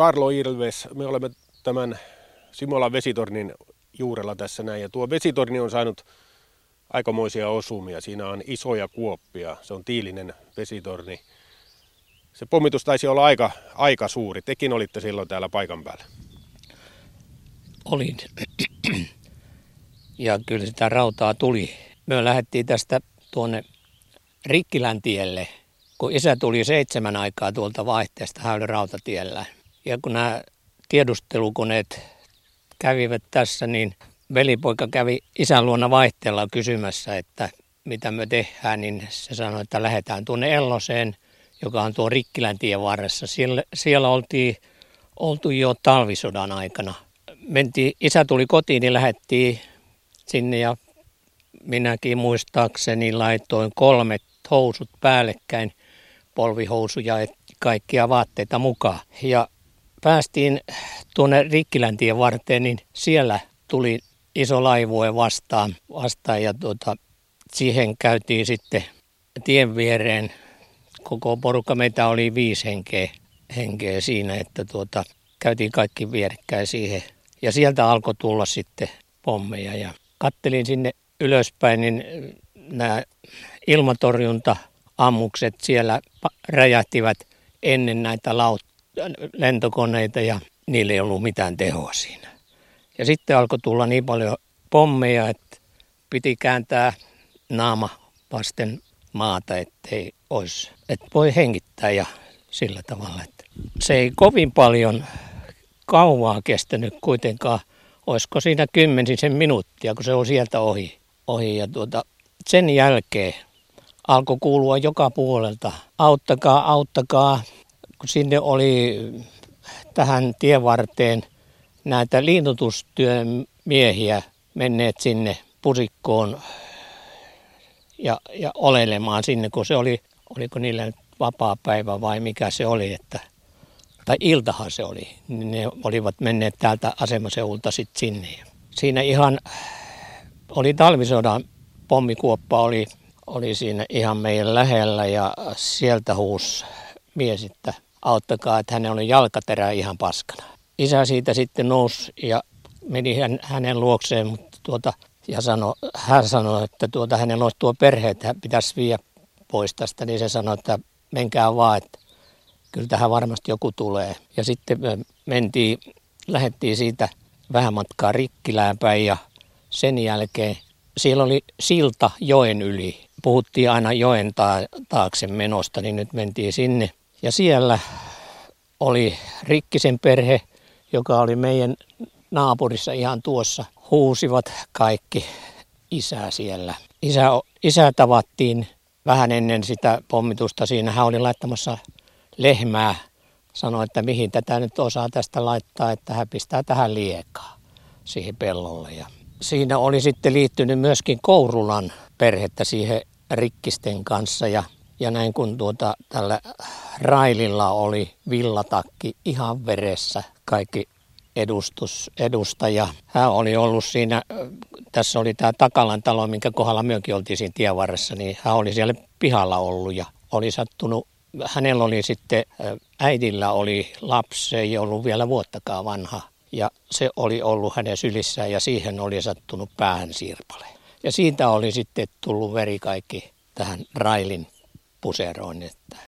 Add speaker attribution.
Speaker 1: Karlo Ilves, me olemme tämän Simolan vesitornin juurella tässä näin. Ja tuo vesitorni on saanut aikamoisia osumia. Siinä on isoja kuoppia. Se on tiilinen vesitorni. Se pommitus taisi olla aika, aika suuri. Tekin olitte silloin täällä paikan päällä.
Speaker 2: Olin. Ja kyllä sitä rautaa tuli. Me lähdettiin tästä tuonne Rikkilän tielle, kun isä tuli seitsemän aikaa tuolta vaihteesta Häylän rautatiellä. Ja kun nämä tiedustelukoneet kävivät tässä, niin velipoika kävi isän luona vaihteella kysymässä, että mitä me tehdään, niin se sanoi, että lähdetään tuonne Elloseen, joka on tuo Rikkilän tien varressa. Siellä, siellä oltiin oltu jo talvisodan aikana. Mentiin, isä tuli kotiin, niin lähdettiin sinne ja minäkin muistaakseni laitoin kolmet housut päällekkäin, polvihousuja ja kaikkia vaatteita mukaan. Ja päästiin tuonne Rikkiläntien varteen, niin siellä tuli iso laivue vastaan, vastaan ja tuota, siihen käytiin sitten tien viereen. Koko porukka meitä oli viisi henkeä, henkeä siinä, että tuota, käytiin kaikki vierekkäin siihen. Ja sieltä alkoi tulla sitten pommeja ja kattelin sinne ylöspäin, niin nämä ilmatorjunta-ammukset siellä räjähtivät ennen näitä laut- lentokoneita ja niillä ei ollut mitään tehoa siinä. Ja sitten alkoi tulla niin paljon pommeja, että piti kääntää naama vasten maata, ettei olisi, että voi hengittää ja sillä tavalla. Että se ei kovin paljon kauaa kestänyt kuitenkaan. Olisiko siinä kymmenisen minuuttia, kun se on sieltä ohi. ohi. Ja tuota, sen jälkeen alkoi kuulua joka puolelta, auttakaa, auttakaa, kun sinne oli tähän tievarteen näitä liinnutustyön miehiä menneet sinne pusikkoon ja, ja olelemaan sinne, kun se oli, oliko niillä nyt vapaa päivä vai mikä se oli, että, tai iltahan se oli, niin ne olivat menneet täältä asemaseulta sitten sinne. Siinä ihan oli talvisodan pommikuoppa oli, oli siinä ihan meidän lähellä ja sieltä huus mies, että auttakaa, että hänen oli jalkaterä ihan paskana. Isä siitä sitten nousi ja meni hänen luokseen, mutta tuota, ja sano, hän sanoi, että tuota, hänellä olisi tuo perhe, että hän pitäisi viedä pois tästä, niin se sanoi, että menkää vaan, että kyllä tähän varmasti joku tulee. Ja sitten me mentiin, lähdettiin siitä vähän matkaa Rikkilään päin ja sen jälkeen siellä oli silta joen yli. Puhuttiin aina joen taakse menosta, niin nyt mentiin sinne. Ja siellä oli Rikkisen perhe, joka oli meidän naapurissa ihan tuossa. Huusivat kaikki isää siellä. Isä, isä tavattiin vähän ennen sitä pommitusta. Siinä hän oli laittamassa lehmää. Sanoi, että mihin tätä nyt osaa tästä laittaa, että hän pistää tähän liekaa siihen pellolle. Ja siinä oli sitten liittynyt myöskin Kourulan perhettä siihen rikkisten kanssa ja, ja näin kun tuota, tällä Raililla oli villatakki ihan veressä kaikki edustus, edustaja. Hän oli ollut siinä, tässä oli tämä Takalan talo, minkä kohdalla myökin oltiin siinä tievarressa, niin hän oli siellä pihalla ollut ja oli sattunut, hänellä oli sitten, äidillä oli lapsi, ei ollut vielä vuottakaan vanha, ja se oli ollut hänen sylissään ja siihen oli sattunut päähän sirpale. Ja siitä oli sitten tullut veri kaikki tähän Railin puseroon. Että